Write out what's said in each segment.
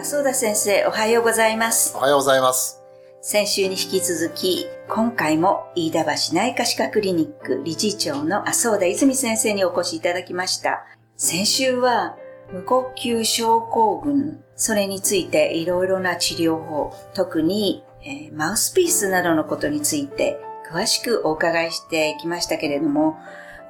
浅田先生、おはようございます。おはようございます。先週に引き続き、今回も飯田橋内科歯科クリニック理事長の浅田泉先生にお越しいただきました。先週は、無呼吸症候群、それについていろいろな治療法、特に、えーマウスピースなどのことについて詳しくお伺いしてきましたけれども、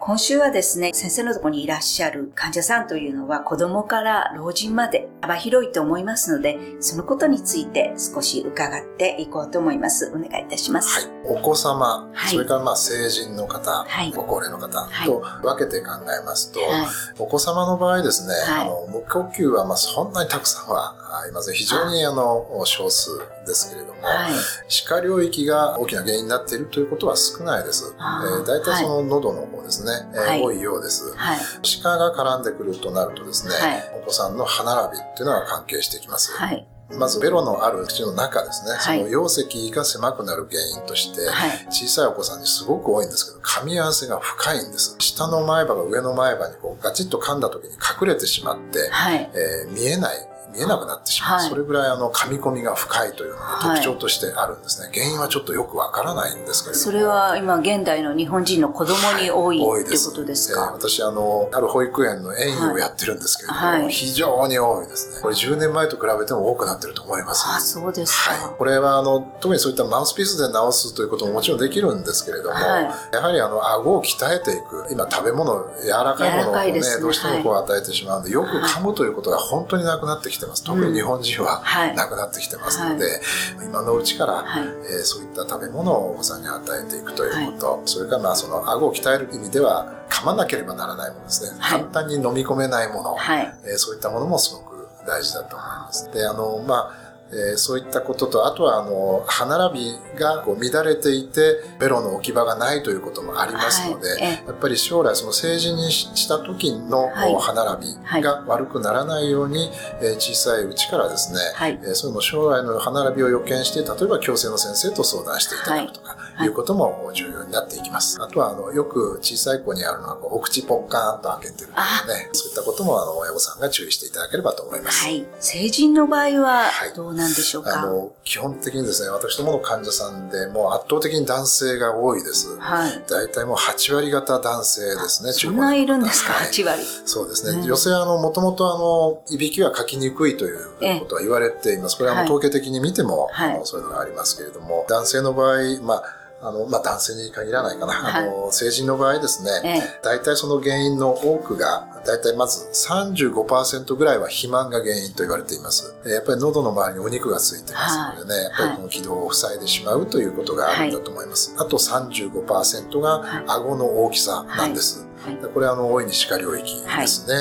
今週はですね、先生のところにいらっしゃる患者さんというのは子供から老人まで幅広いと思いますので、そのことについて少し伺っていこうと思います。お願いいたします。はい。お子様、はいそれからまあ成人の方、はいご高齢の方はいと分けて考えますと、はいお子様の場合ですね、はいあの無呼吸はまあそんなにたくさんはいません。非常にあの少数ですけれども、はい。歯科領域が大きな原因になっているということは少ないです。えー大体その喉の方ですね、えーはい多いようです。はい。歯科が絡んでくるとなるとですね、はいお子さんの歯並びっていうのが関係してきます。はい。まずベロのある口の中ですね、はいその容積が狭くなる原因として、はい。小さいお子さんにすごく多いんですけど、噛み合わせが深いんです。下の前歯が上の前歯にこうガチッと噛んだ時に隠れてしまって、はい。えー見えない、見えなくなってしまう。はいそれぐらいあの噛み込みが深いというのがはい特徴としてあるんですね。原因はちょっとよくわからないんですけれども。それは今現代の日本人の子供に多い多いってことですえーか私、あの、ある保育園の園員をやってるんですけれども、はい非常に多いですね。これ10年前と比べても多くなってると思います。あ、そうですか。はい、これはあの特にそういったマウスピースで治すということももちろんできるんですけれども、はいやはりあの顎を鍛えていく今食べ物柔らかいものを、ねねどうしてもこう与えてしまうので、よく噛むということが本当になくなってきてます、特に日本人ははい。なくなってきてますので、今のうちから、はい。えーそういった食べ物をお子さんに与えていくということ、それからまあその顎を鍛える意味では噛まなければならないものですね、はい。簡単に飲み込めないもの、はい。えーそういったものもすごく大事だと思います。で、あの、まあ、えーそういったことと、あとは、あの、歯並びがこう乱れていて、ベロの置き場がないということもありますので、はいえやっぱり将来、その成人にしした時の、はい。歯並びが悪くならないように、えー小さいうちからですね、はい。えーその将来の歯並びを予見して、例えば矯正の先生と相談していただくとか、はいい、うことも重要になっていきます。あとは、あの、よく小さい子にあるのは、こうお口ポッカーンと開けてるとかね、そういったことも、あの、親御さんが注意していただければと思います。はい。成人の場合ははいどうなんでしょうか、あの、基本的にですね、私どもの患者さんでもう圧倒的に男性が多いです。はい。大体もう8割方男性ですね、そんないるんですか、はい ?8 割。そうですね。ね女性は、あの、もともとあの、いびきはかきにくいということは言われています。これはあのはい統計的に見ても、はいあのそういうのがありますけれども、男性の場合、まあ、あの、まあ、男性に限らないかな。はいあの、成人の場合ですね、ええ。大体その原因の多くが、大体まず35%ぐらいは肥満が原因と言われています。えやっぱり喉の周りにお肉がついてますのでね、やっぱりこの気道を塞いでしまうということがあるんだと思います。あと35%がはい顎の大きさなんです。はい。でこれはあの大いに歯科領域ですね。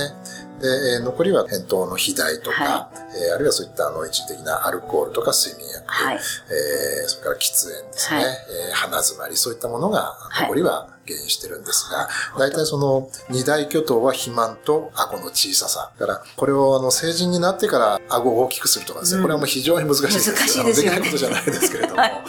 で、えー残りは扁桃の肥大とか、はえーあるいはそういったあの一時的なアルコールとか睡眠薬、はい。えーそれから喫煙ですね、はい。えー鼻詰まり、そういったものがはい。残りは原因してるんですが、大体その二大巨頭は肥満と顎の小ささ。だから、これをあの成人になってから顎を大きくするとかですね、うんこれはもう非常に難しいです。難しいですよねできないことじゃないですけれども。はい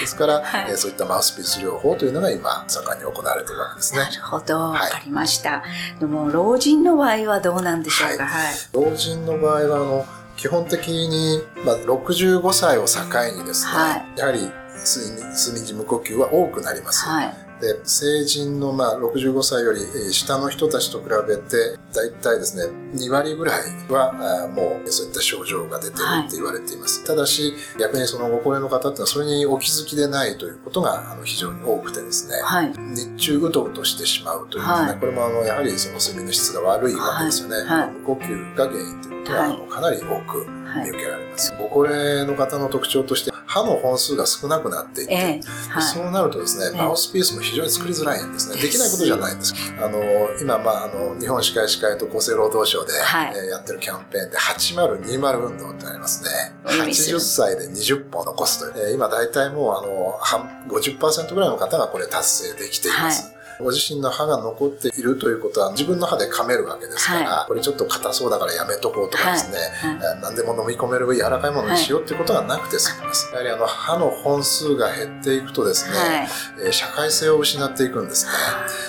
ですから、はいえーそういったマウスピース療法というのが今、盛んに行われているわけですねな。るほど。わはいかりました。でも、老人の場合はどうなんでしょうか？はい。老人の場合はあの基本的に、まあ、65歳を境にですね、はいやはり睡眠睡眠時無呼吸は多くなります。はい。で成人のまあ65歳よりえー下の人たちと比べて大体ですね2割ぐらいはもうそういった症状が出てるって言われています、ただし逆にそのご高齢の方っていうのはそれにお気づきでないということがあの非常に多くてですね、はい。日中うとうとしてしまうというですね、はい。これもあのやはりその睡眠の質が悪いわけですよね、はい。はい。無呼吸が原因ということは、かなり多くはい。見受けられます、ご高齢の方の特徴として歯の本数が少なくなっていって、ええ。はい。そうなるとですね、ええマウスピースも非常に作りづらいんですね。できないことじゃないんです。あの、今、まあ、あの、日本歯科医師会と厚生労働省で、はいえーやってるキャンペーンで、8020運動ってありますね。いいですよ80歳で20本残すという。えー今、大体もう、あの、半50%ぐらいの方がこれ達成できています。ご自身の歯が残っているということは自分の歯で噛めるわけですから、はい、これちょっと硬そうだからやめとこうとかですね、はい、何でも飲み込める柔らかいものにしようっていうことはなくて済みます。やはりあの歯の本数が減っていくとですね、はい、社会性を失っていくんですね。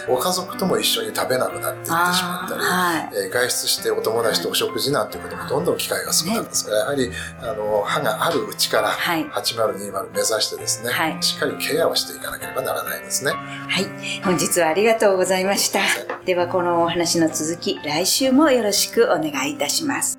ご家族とも一緒に食べなくなっていってしまったり、はい、外出してお友達とお食事なんていうこともどんどん機会が少なくなるんですから、やはりあの歯があるうちから8020目指してですね、しっかりケアをしていかなければならないですね。はい。日はありがとうございました。ではこのお話の続き、来週もよろしくお願いいたします。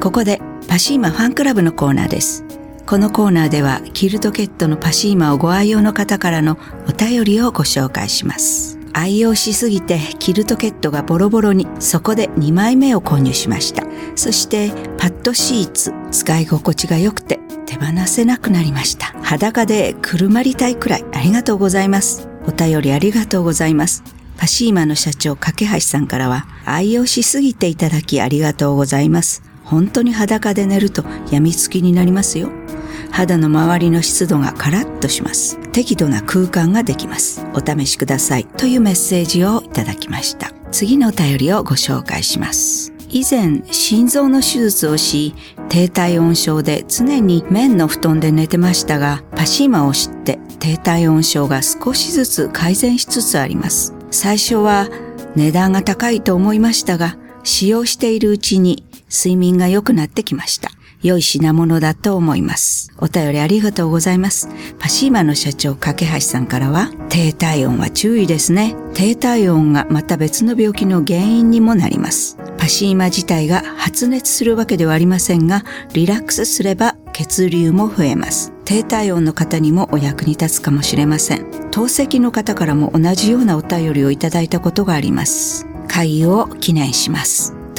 ここでパシーマファンクラブのコーナーです。このコーナーではキルトケットのパシーマをご愛用の方からのお便りをご紹介します。愛用しすぎてキルトケットがボロボロにそこで2枚目を購入しました。そしてパッドシーツ使い心地が良くて手放せなくなりました。裸でくるまりたいくらいありがとうございます。お便りありがとうございます。パシーマの社長、架橋さんからは、愛用しすぎていただきありがとうございます。本当に裸で寝ると病みつきになりますよ。肌の周りの湿度がカラッとします。適度な空間ができます。お試しください。というメッセージをいただきました。次のお便りをご紹介します。以前、心臓の手術をし、低体温症で常に綿の布団で寝てましたが、パシーマを知って低体温症が少しずつ改善しつつあります。最初は値段が高いと思いましたが、使用しているうちに睡眠が良くなってきました。良い品物だと思います。お便りありがとうございます。パシーマの社長、架橋さんからは、低体温は注意ですね。低体温がまた別の病気の原因にもなります。パシーマ自体が発熱するわけではありませんが、リラックスすれば血流も増えます。低体温の方にもお役に立つかもしれません。透析の方からも同じようなお便りをいただいたことがあります。会を記念します。